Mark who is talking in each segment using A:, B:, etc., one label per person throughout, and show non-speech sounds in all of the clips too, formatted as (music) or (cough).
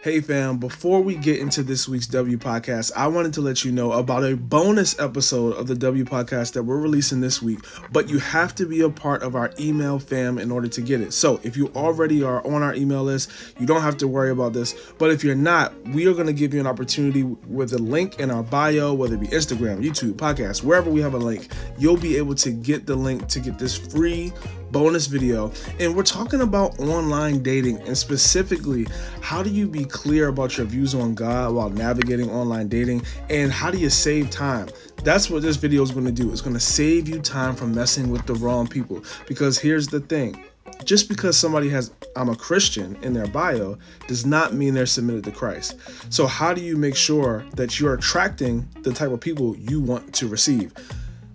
A: Hey fam, before we get into this week's W podcast, I wanted to let you know about a bonus episode of the W podcast that we're releasing this week, but you have to be a part of our email fam in order to get it. So, if you already are on our email list, you don't have to worry about this, but if you're not, we are going to give you an opportunity with a link in our bio, whether it be Instagram, YouTube, podcast, wherever we have a link, you'll be able to get the link to get this free bonus video. And we're talking about online dating and specifically how do you be clear about your views on God while navigating online dating and how do you save time? That's what this video is going to do. It's going to save you time from messing with the wrong people. Because here's the thing just because somebody has I'm a Christian in their bio does not mean they're submitted to Christ. So how do you make sure that you're attracting the type of people you want to receive?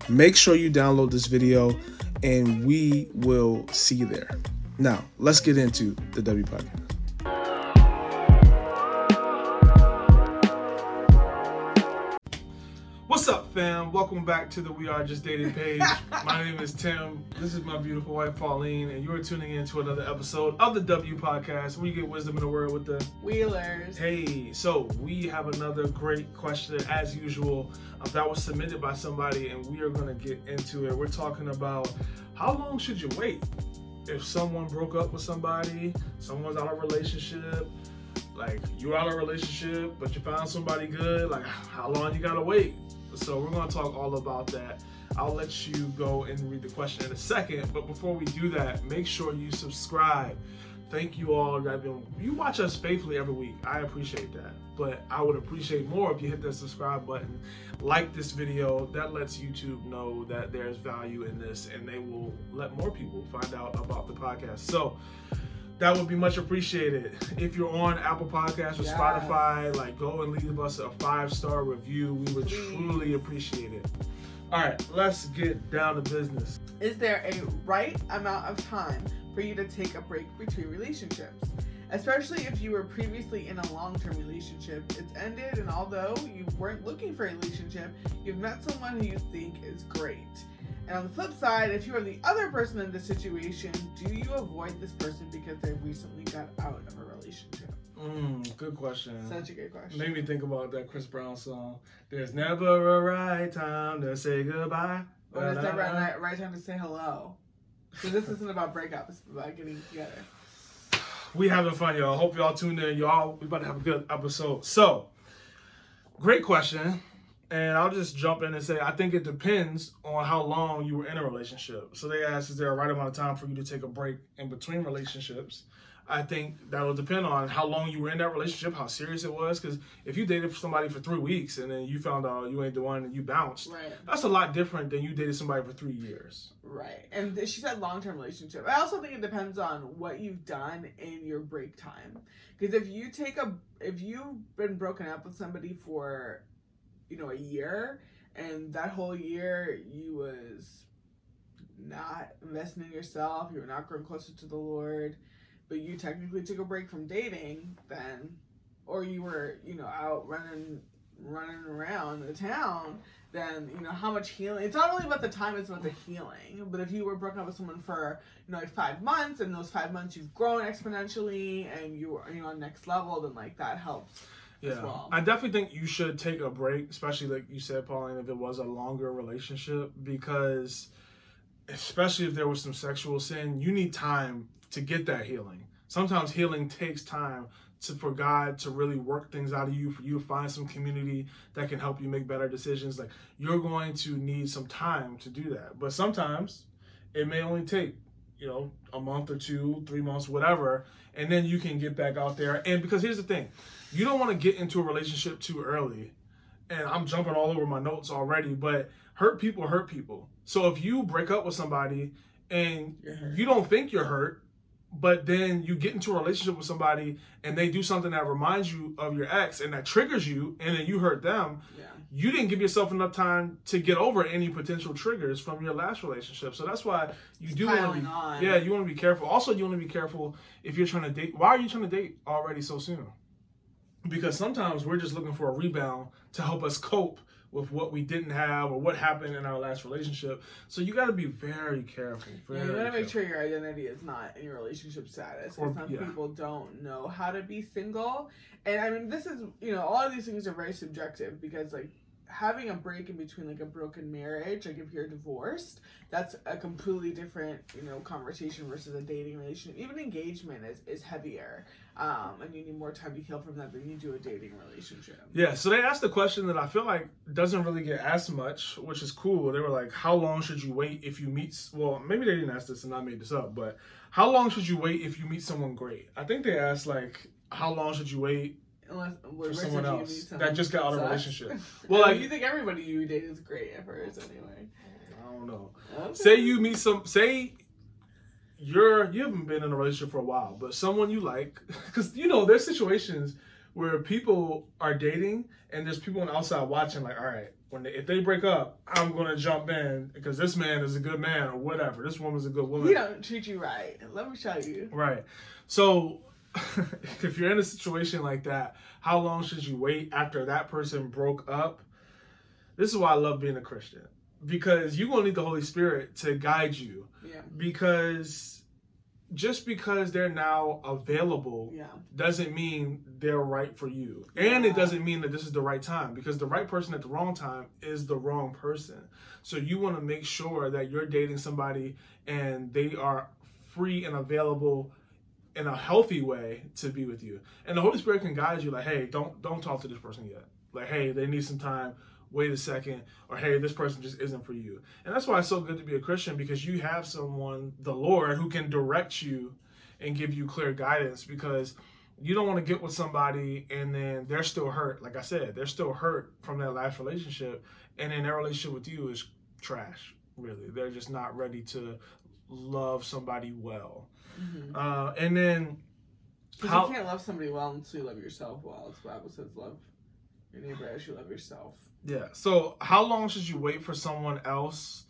A: Make sure you download this video and we will see you there. Now, let's get into the W podcast. Fam? Welcome back to the We Are Just Dating page. (laughs) my name is Tim. This is my beautiful wife, Pauline, and you're tuning in to another episode of the W Podcast where you get wisdom in the word with the
B: Wheelers.
A: Hey, so we have another great question as usual uh, that was submitted by somebody, and we are going to get into it. We're talking about how long should you wait if someone broke up with somebody, someone's out of relationship, like you're out of relationship, but you found somebody good, like how long you gotta wait? So we're gonna talk all about that. I'll let you go and read the question in a second, but before we do that, make sure you subscribe. Thank you all that you watch us faithfully every week. I appreciate that. But I would appreciate more if you hit that subscribe button, like this video. That lets YouTube know that there's value in this and they will let more people find out about the podcast. So that would be much appreciated. If you're on Apple Podcasts or yes. Spotify, like go and leave us a five star review. We would Please. truly appreciate it. All right, let's get down to business.
B: Is there a right amount of time for you to take a break between relationships? Especially if you were previously in a long term relationship, it's ended, and although you weren't looking for a relationship, you've met someone who you think is great. And on the flip side, if you are the other person in this situation, do you avoid this person because they recently got out of a relationship?
A: Mm, good question.
B: Such a good question.
A: Made me think about that Chris Brown song. There's never a right time to say goodbye.
B: Or there's never a right, right time to say hello. So this isn't about breakup. It's about getting together.
A: We having fun, y'all. Hope y'all tuned in. Y'all, we about to have a good episode. So, great question. And I'll just jump in and say, I think it depends on how long you were in a relationship. So they asked, is there a right amount of time for you to take a break in between relationships? I think that'll depend on how long you were in that relationship, how serious it was. Because if you dated somebody for three weeks and then you found out you ain't the one and you bounced,
B: right.
A: that's a lot different than you dated somebody for three years.
B: Right. And she said long term relationship. I also think it depends on what you've done in your break time. Because if you take a, if you've been broken up with somebody for you know, a year, and that whole year you was not investing in yourself, you were not growing closer to the Lord, but you technically took a break from dating, then, or you were, you know, out running running around the town, then you know how much healing. It's not only about the time; it's about the healing. But if you were broken up with someone for you know like five months, and those five months you've grown exponentially, and you are you know next level, then like that helps yeah. Well.
A: I definitely think you should take a break, especially like you said, Pauline, if it was a longer relationship, because especially if there was some sexual sin, you need time to get that healing. Sometimes healing takes time to for God to really work things out of you, for you to find some community that can help you make better decisions. Like you're going to need some time to do that. But sometimes it may only take, you know, a month or two, three months, whatever, and then you can get back out there. And because here's the thing you don't want to get into a relationship too early. And I'm jumping all over my notes already, but hurt people hurt people. So if you break up with somebody and you don't think you're hurt, but then you get into a relationship with somebody and they do something that reminds you of your ex and that triggers you and then you hurt them
B: yeah.
A: you didn't give yourself enough time to get over any potential triggers from your last relationship so that's why you
B: it's
A: do want to be
B: on.
A: yeah you want to be careful also you want to be careful if you're trying to date why are you trying to date already so soon because sometimes we're just looking for a rebound to help us cope with what we didn't have or what happened in our last relationship. So you got to be very careful. Very
B: Yeah, you gotta make sure your identity is not in your relationship status.
A: Or-
B: some
A: yeah.
B: people don't know how to be single. And I mean, this is, you know, all of these things are very subjective because, like, having a break in between, like, a broken marriage, like, if you're divorced, that's a completely different, you know, conversation versus a dating relationship. Even engagement is, is heavier. Um, and you need more time to heal from that than you do a dating relationship.
A: Yeah, so they asked a question that I feel like doesn't really get asked much, which is cool. They were like, "How long should you wait if you meet?" Well, maybe they didn't ask this, and I made this up. But how long should you wait if you meet someone great? I think they asked like, "How long should you wait
B: Unless
A: for someone else that
B: that
A: just got out of a relationship?" (laughs)
B: Well,
A: Well, like,
B: you think everybody you date is great at first, anyway.
A: I don't know.
B: Okay.
A: Say you meet some. Say you're you haven't been in a relationship for a while, but someone you like, (laughs) because you know there's situations where people are dating and there's people on the outside watching. Like, all right, when they, if they break up, I'm gonna jump in because this man is a good man or whatever. This woman's a good woman.
B: He don't treat you right. Let me show you.
A: Right. So (laughs) if you're in a situation like that, how long should you wait after that person broke up? This is why I love being a Christian. Because you're gonna need the Holy Spirit to guide you.
B: Yeah.
A: Because just because they're now available
B: Yeah.
A: doesn't mean they're right for you. And it doesn't mean that this is the right time because the right person at the wrong time is the wrong person. So you want to make sure that you're dating somebody and they are free and available in a healthy way to be with you. And the Holy Spirit can guide you like, "Hey, don't don't talk to this person yet." Like, "Hey, they need some time. Wait a second. Or, "Hey, this person just isn't for you." And that's why it's so good to be a Christian because you have someone, the Lord, who can direct you and give you clear guidance because you don't want to get with somebody and then they're still hurt. Like I said, they're still hurt from that last relationship, and then their relationship with you is trash. Really, they're just not ready to love somebody well.
B: Mm-hmm.
A: Uh, and then How-
B: you can't love somebody well until you love yourself well. The Bible says, love your neighbor as you love yourself.
A: yeah, so how long should you wait for someone else?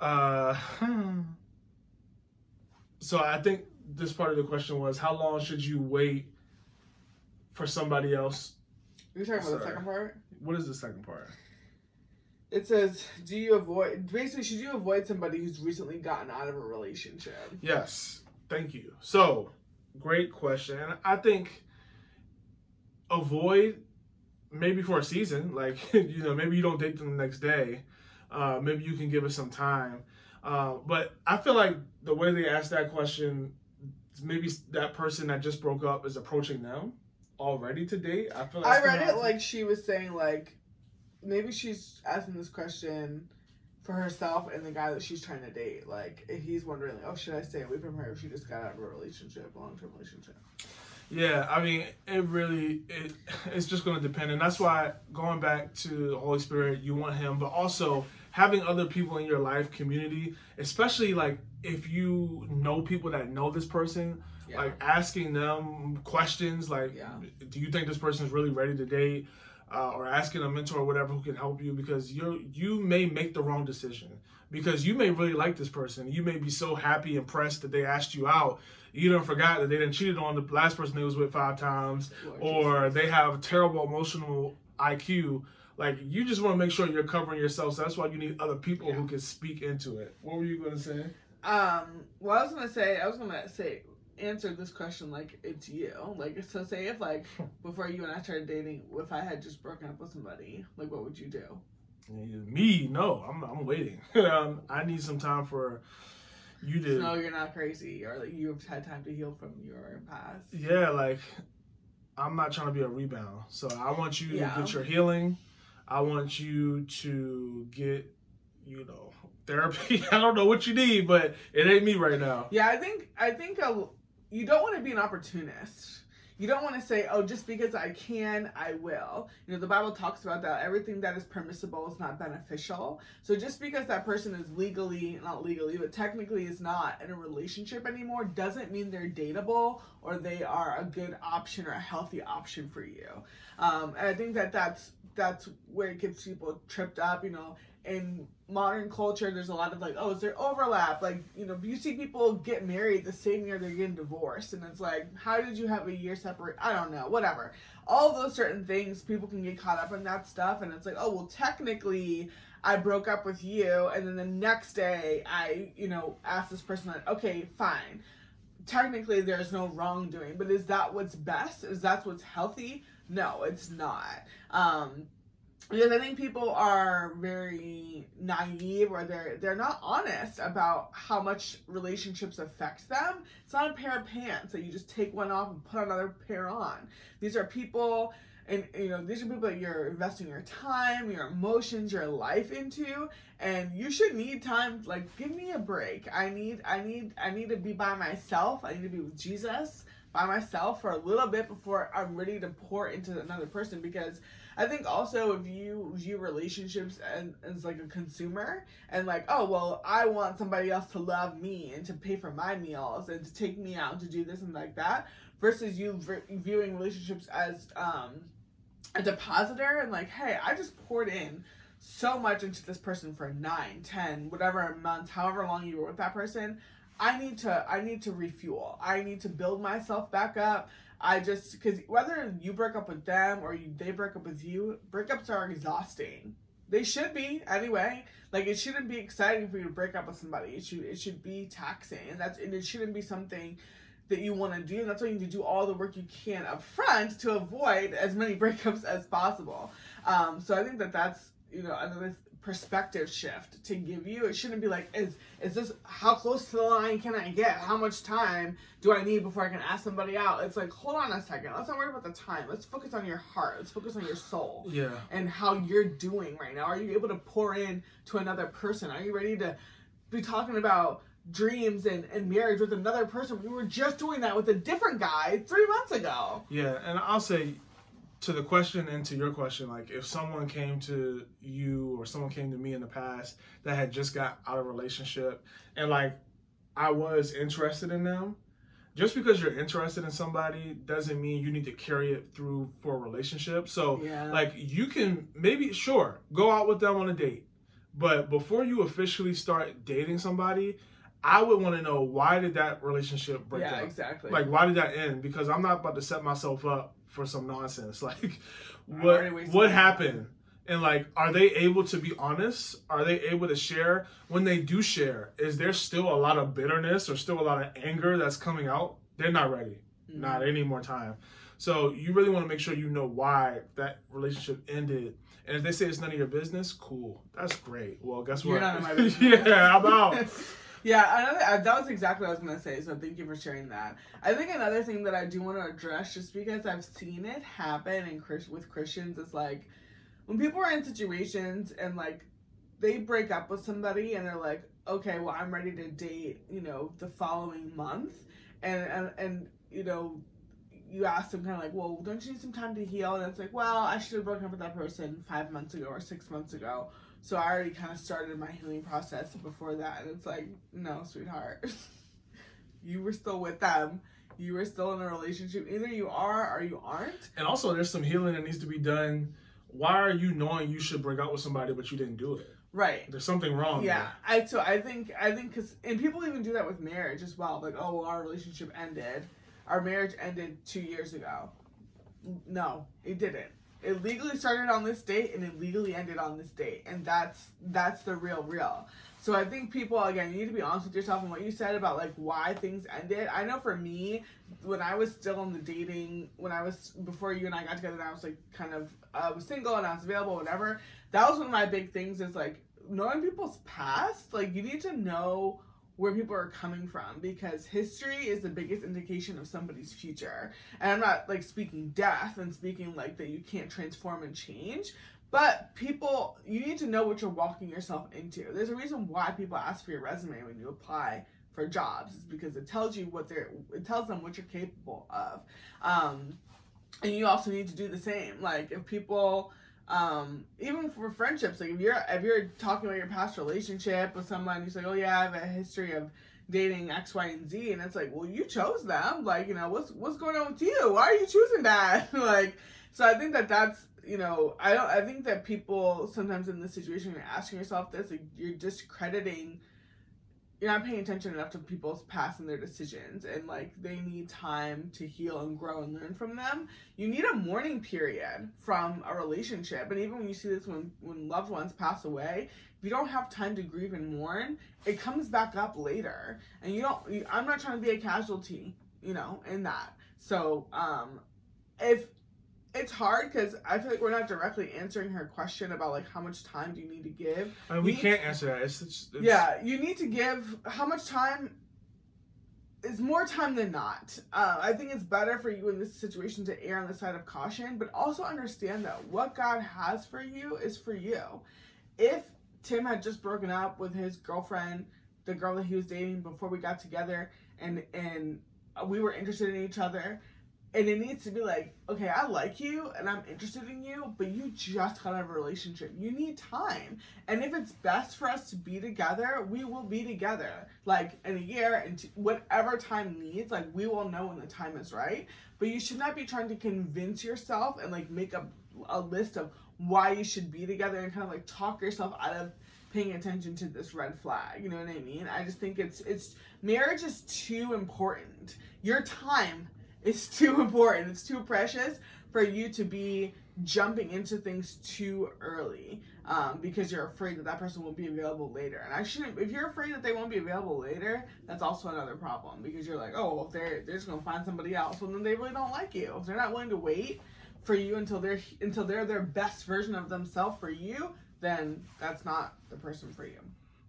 A: Uh, (laughs) so I think this part of the question was how long should you wait for somebody else?
B: You're talking about the second part?
A: What is the second part?
B: It says, do you avoid, basically, should you avoid somebody who's recently gotten out of a relationship?
A: Yes, thank you. So, great question. And I think avoid maybe for a season, like (laughs) you know, maybe you don't date them the next day. Uh, maybe you can give it some time. Uh, but I feel like the way they asked that question, maybe that person that just broke up is approaching them already to date. I feel.
B: Like
A: I
B: read it like she was saying, like, maybe she's asking this question for herself and the guy that she's trying to date. Like, if he's wondering, like, oh, should I stay away from her if she just got out of a relationship, a long term relationship?
A: Yeah, I mean, it really it it's just going to depend, and that's why going back to the Holy Spirit, you want Him, but also having other people in your life, community, especially like if you know people that know this person,
B: Yeah.
A: like asking them questions, like,
B: Yeah.
A: do you think this person is really ready to date? Uh, or asking a mentor or whatever who can help you because you you may make the wrong decision. Because you may really like this person. You may be so happy impressed that they asked you out. You don't forgot that they didn't cheated on the last person they was with five times.
B: Lord
A: or
B: Jesus.
A: they have terrible emotional IQ like you just want to make sure you're covering yourself. So that's why you need other people who can speak into it. What were you going to say?
B: Um, well, I was gonna say, I was gonna say, answer this question like it's you. Like, so say if like (laughs) before you and I started dating, if I had just broken up with somebody, like, what would you do?
A: me no I'm, I'm waiting (laughs) um, I need some time for you to
B: No, you're not crazy, or like you've had time to heal from your past.
A: yeah, like I'm not trying to be a rebound. So I want you
B: Yeah.
A: to get your healing. I want you to get, you know, therapy. (laughs) I don't know what you need, but it ain't me right now.
B: Yeah, I think I think you don't want to be an opportunist. You don't want to say, "Oh, just because I can, I will." You know, the Bible talks about that. Everything that is permissible is not beneficial. So just because that person is legally, not legally, but technically is not in a relationship anymore, doesn't mean they're dateable or they are a good option or a healthy option for you. Um, and I think that that's that's where it gets people tripped up. You know, in modern culture there's a lot of like oh is there overlap? Like you know you see people get married the same year they're getting divorced and it's like how did you have a year separate? I don't know whatever. All those certain things people can get caught up in that stuff and it's like oh well technically i broke up with you and then the next day i you know asked this person like okay fine. Technically there's no wrongdoing but is that what's best? Is that what's healthy? No it's not. Um because I think people are very naive or they're they're not honest about how much relationships affect them. It's not a pair of pants that you just take one off and put another pair on. These are people and you know these are people that you're investing your time, your emotions, your life into and you should need time like give me a break. I need I need I need to be by myself. I need to be with Jesus by myself for a little bit before I'm ready to pour into another person because I think also if you view relationships as, as like a consumer and like, oh, well, I want somebody else to love me and to pay for my meals and to take me out and to do this and like that versus you v- viewing relationships as um, a depositor and like, hey, I just poured in so much into this person for nine, ten, whatever months, however long you were with that person. I need to I need to refuel. I need to build myself back up. I just because whether you break up with them or you, they break up with you, breakups are exhausting. They should be anyway. Like it shouldn't be exciting for you to break up with somebody. It should it should be taxing, and that's and it shouldn't be something that you want to do. And that's why you need to do all the work you can up front to avoid as many (laughs) breakups as possible. Um, so I think that that's you know another perspective shift to give you. It shouldn't be like, is is this how close to the line can I get? How much time do I need before I can ask somebody out? It's like, hold on a second. Let's not worry about the time. Let's focus on your heart. Let's focus on your soul.
A: Yeah.
B: And how you're doing right now. Are you able to pour in to another person? Are you ready to be talking about dreams and, and marriage with another person? We were just doing that with a different guy three months ago.
A: Yeah, and I'll say to the question and to your question, like if someone came to you or someone came to me in the past that had just got out of a relationship and like I was interested in them, just because you're interested in somebody doesn't mean you need to carry it through for a relationship. So
B: Yeah.
A: like you can maybe sure go out with them on a date, but before you officially start dating somebody, I would want to know why did that relationship break
B: yeah,
A: up?
B: exactly.
A: Like, why did that end? Because I'm not about to set myself up for some nonsense. (laughs) Like, what what happened? And like, are they able to be honest? Are they able to share? When they do share, is there still a lot of bitterness or still a lot of anger that's coming out? They're not ready.
B: Mm-hmm.
A: Not any more time. So you really want to make sure you know why that relationship ended. And if they say it's none of your business, cool. That's great. Well, guess what?
B: none of my (laughs) business.
A: yeah, I'm out. (laughs)
B: Yeah, another, uh, that was exactly what I was gonna say. So thank you for sharing that. I think another thing that I do want to address, just because I've seen it happen in Chris with Christians, is like when people are in situations and like they break up with somebody and they're like, okay, well I'm ready to date, you know, the following month, and and, and you know. You ask them kind of like, well, don't you need some time to heal? And it's like, well, I should have broken up with that person five months ago or six months ago. So I already kind of started my healing process before that, and it's like, no, sweetheart, (laughs) you were still with them. You were still in a relationship. Either you are or you aren't.
A: And also, there's some healing that needs to be done. Why are you knowing you should break up with somebody but you didn't do it?
B: Right.
A: There's something wrong.
B: Yeah. I so I think I think because and people even do that with marriage as well. Like, oh, well, our relationship ended. Our marriage ended two years ago. No, it didn't. It legally started on this date and it legally ended on this date, and that's that's the real real. So I think people again, you need to be honest with yourself and what you said about like why things ended. I know for me, when I was still on the dating, when I was before you and I got together, and I was like kind of I was single and I was available, whatever. That was one of my big things. Is like knowing people's past. Like you need to know where people are coming from because history is the biggest indication of somebody's future. And I'm not like speaking death and speaking like that you can't transform and change, but people, you need to know what you're walking yourself into. There's a reason why people ask for your resume when you apply for jobs, is because it tells you what they're, it tells them what you're capable of. Um, and you also need to do the same. Like if people, um, even for friendships, like if you're if you're talking about your past relationship with someone, you say, "Oh yeah, I have a history of dating X, Y, and Z," and it's like, well, you chose them. Like, you know, what's what's going on with you? Why are you choosing that? (laughs) like, so I think that that's you know, I don't. I think that people sometimes in this situation, you're asking yourself this, like, you're discrediting. You're not paying attention enough to people's past and their decisions, and like they need time to heal and grow and learn from them. You need a mourning period from a relationship, and even when you see this when when loved ones pass away, if you don't have time to grieve and mourn, it comes back up later, and you don't. I'm not trying to be a casualty, you know, in that. So, um, if it's hard because I feel like we're not directly answering her question about like how much time do you need to give.
A: I mean, we can't answer that. It's, it's, it's,
B: yeah, you need to give how much time is more time than not. Uh, I think it's better for you in this situation to err on the side of caution, but also understand that what God has for you is for you. If Tim had just broken up with his girlfriend, the girl that he was dating before we got together, and and we were interested in each other and it needs to be like, okay, I like you and I'm interested in you, but you just got out of a relationship. You need time. And if it's best for us to be together, we will be together. Like in a year and t- whatever time needs, like we will know when the time is right. But you should not be trying to convince yourself and like make a, a list of why you should be together and kind of like talk yourself out of paying attention to this red flag. You know what I mean? I just think it's it's marriage is too important. Your time is too important. It's too precious for you to be jumping into things too early um, because you're afraid that that person will be available later. And I shouldn't. If you're afraid that they won't be available later, that's also another problem because you're like, oh, well, they're they're just gonna find somebody else, well then they really don't like you. If they're not willing to wait for you until they're until they're their best version of themselves for you, then that's not the person for you.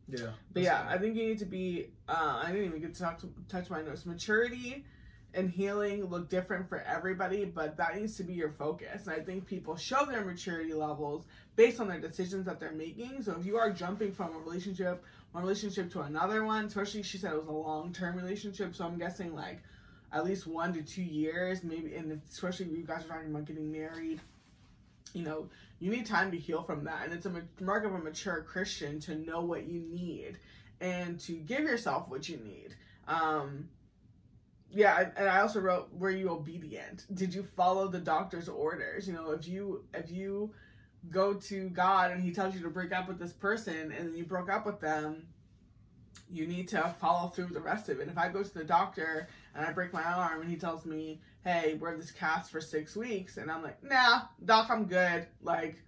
A: Yeah.
B: But yeah, I think you need to be. Uh, I didn't even get to talk to touch my notes. Maturity and healing look different for everybody, but that needs to be your focus. And I think people show their maturity levels based on their decisions that they're making. So if you are jumping from a relationship, one relationship to another one, especially she said it was a long term relationship, so I'm guessing like at least one to two years, maybe, and especially if you guys are talking about getting married, you know, you need time to heal from that. And it's a mark of a mature Christian to know what you need and to give yourself what you need. Um, yeah, and I also wrote, were you obedient? Did you follow the doctor's orders? You know, if you if you go to God and He tells you to break up with this person and you broke up with them, you need to follow through the rest of it. If I go to the doctor and I break my arm and he tells me, "Hey, wear this cast for six weeks," and I'm like, "Nah, doc, I'm good." Like,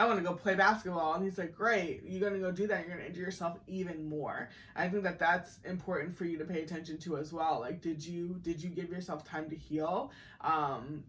B: I want to go play basketball. And he's like, great, you're going to go do that. You're going to injure yourself even more. I think that that's important for you to pay attention to as well. Like, did you, did you give yourself time to heal? Um,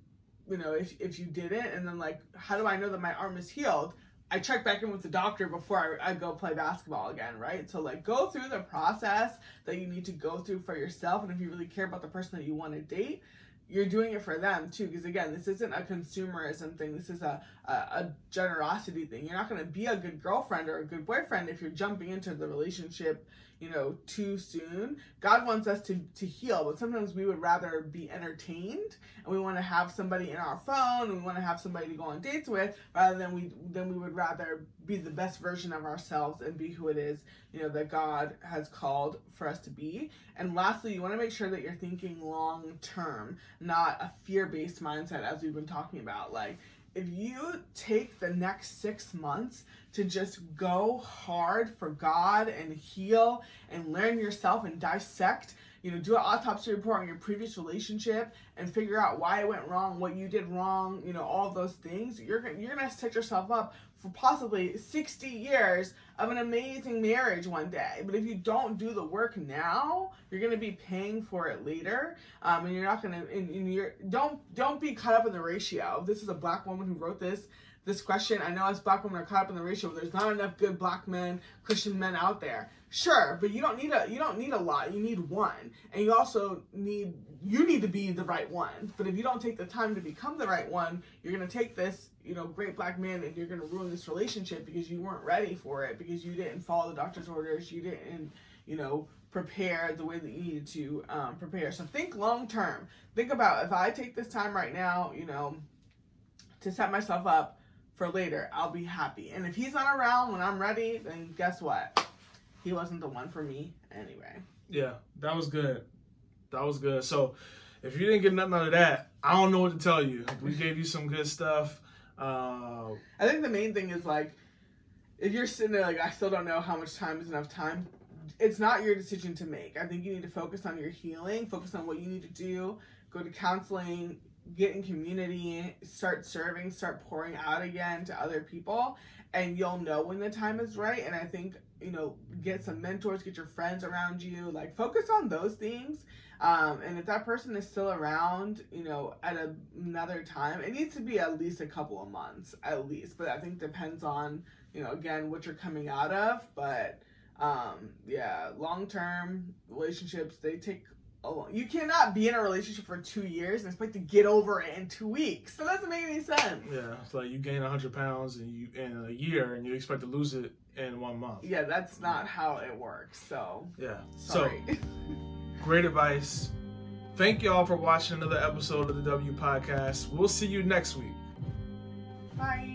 B: you know, if, if you didn't, and then like, how do I know that my arm is healed? I check back in with the doctor before I, I go play basketball again, right? So like go through the process that you need to go through for yourself. And if you really care about the person that you want to date, you're doing it for them too because again this isn't a consumerism thing. This is a, a, a generosity thing. You're not going to be a good girlfriend or a good boyfriend if you're jumping into the relationship you know too soon. God wants us to to heal but sometimes we would rather be entertained and we want to have somebody in our phone and we want to have somebody to go on dates with rather than we then we would rather be the best version of ourselves and be who it is you know that god has called for us to be. And lastly you want to make sure that you're thinking long term not a fear-based mindset as we've been talking about like if you take the next six months to just go hard for God and heal and learn yourself and dissect, you know, do an autopsy report on your previous relationship and figure out why it went wrong, what you did wrong, you know, all those things, you're you're gonna set yourself up for possibly 60 years of an amazing marriage one day. But if you don't do the work now, you're gonna be paying for it later, um, and you're not gonna. And, and you're don't don't be caught up in the ratio. This is a black woman who wrote this this question. I know as black women are caught up in the ratio. There's not enough good black men, Christian men out there. Sure, but you don't need a you don't need a lot. You need one, and you also need you need to be the right one. But if you don't take the time to become the right one, you're gonna take this you know great black man and you're gonna ruin this relationship because you weren't ready for it because you didn't follow the doctor's orders. You didn't you know prepare the way that you needed to um, prepare. So think long term. Think about if I take this time right now, you know, to set myself up for later, I'll be happy. And if he's not around when I'm ready, then guess what? He wasn't the one for me anyway.
A: Yeah, that was good. That was good. So if you didn't get nothing out of that, I don't know what to tell you. We gave you some good stuff. Uh,
B: I think the main thing is like, if you're sitting there like, I still don't know how much time is enough time. It's not your decision to make. I think you need to focus on your healing, focus on what you need to do, go to counseling, get in community, start serving, start pouring out again to other people, and you'll know when the time is right. And I think, you know, get some mentors, get your friends around you, like focus on those things. Um, and if that person is still around, you know, at a, another time, it needs to be at least a couple of months, at least. But I think depends on, you know, again, what you're coming out of. But um, yeah, long term relationships, they take Oh, you cannot be in a relationship for two years and expect to get over it in two weeks. That doesn't make any sense.
A: yeah, it's like you gain hundred pounds and you in a year, and you expect to lose it in one month.
B: Yeah, that's not how it works. So
A: Yeah.
B: sorry.
A: So (laughs) great advice. Thank y'all for watching another episode of the W Podcast. We'll see you next week.
B: Bye.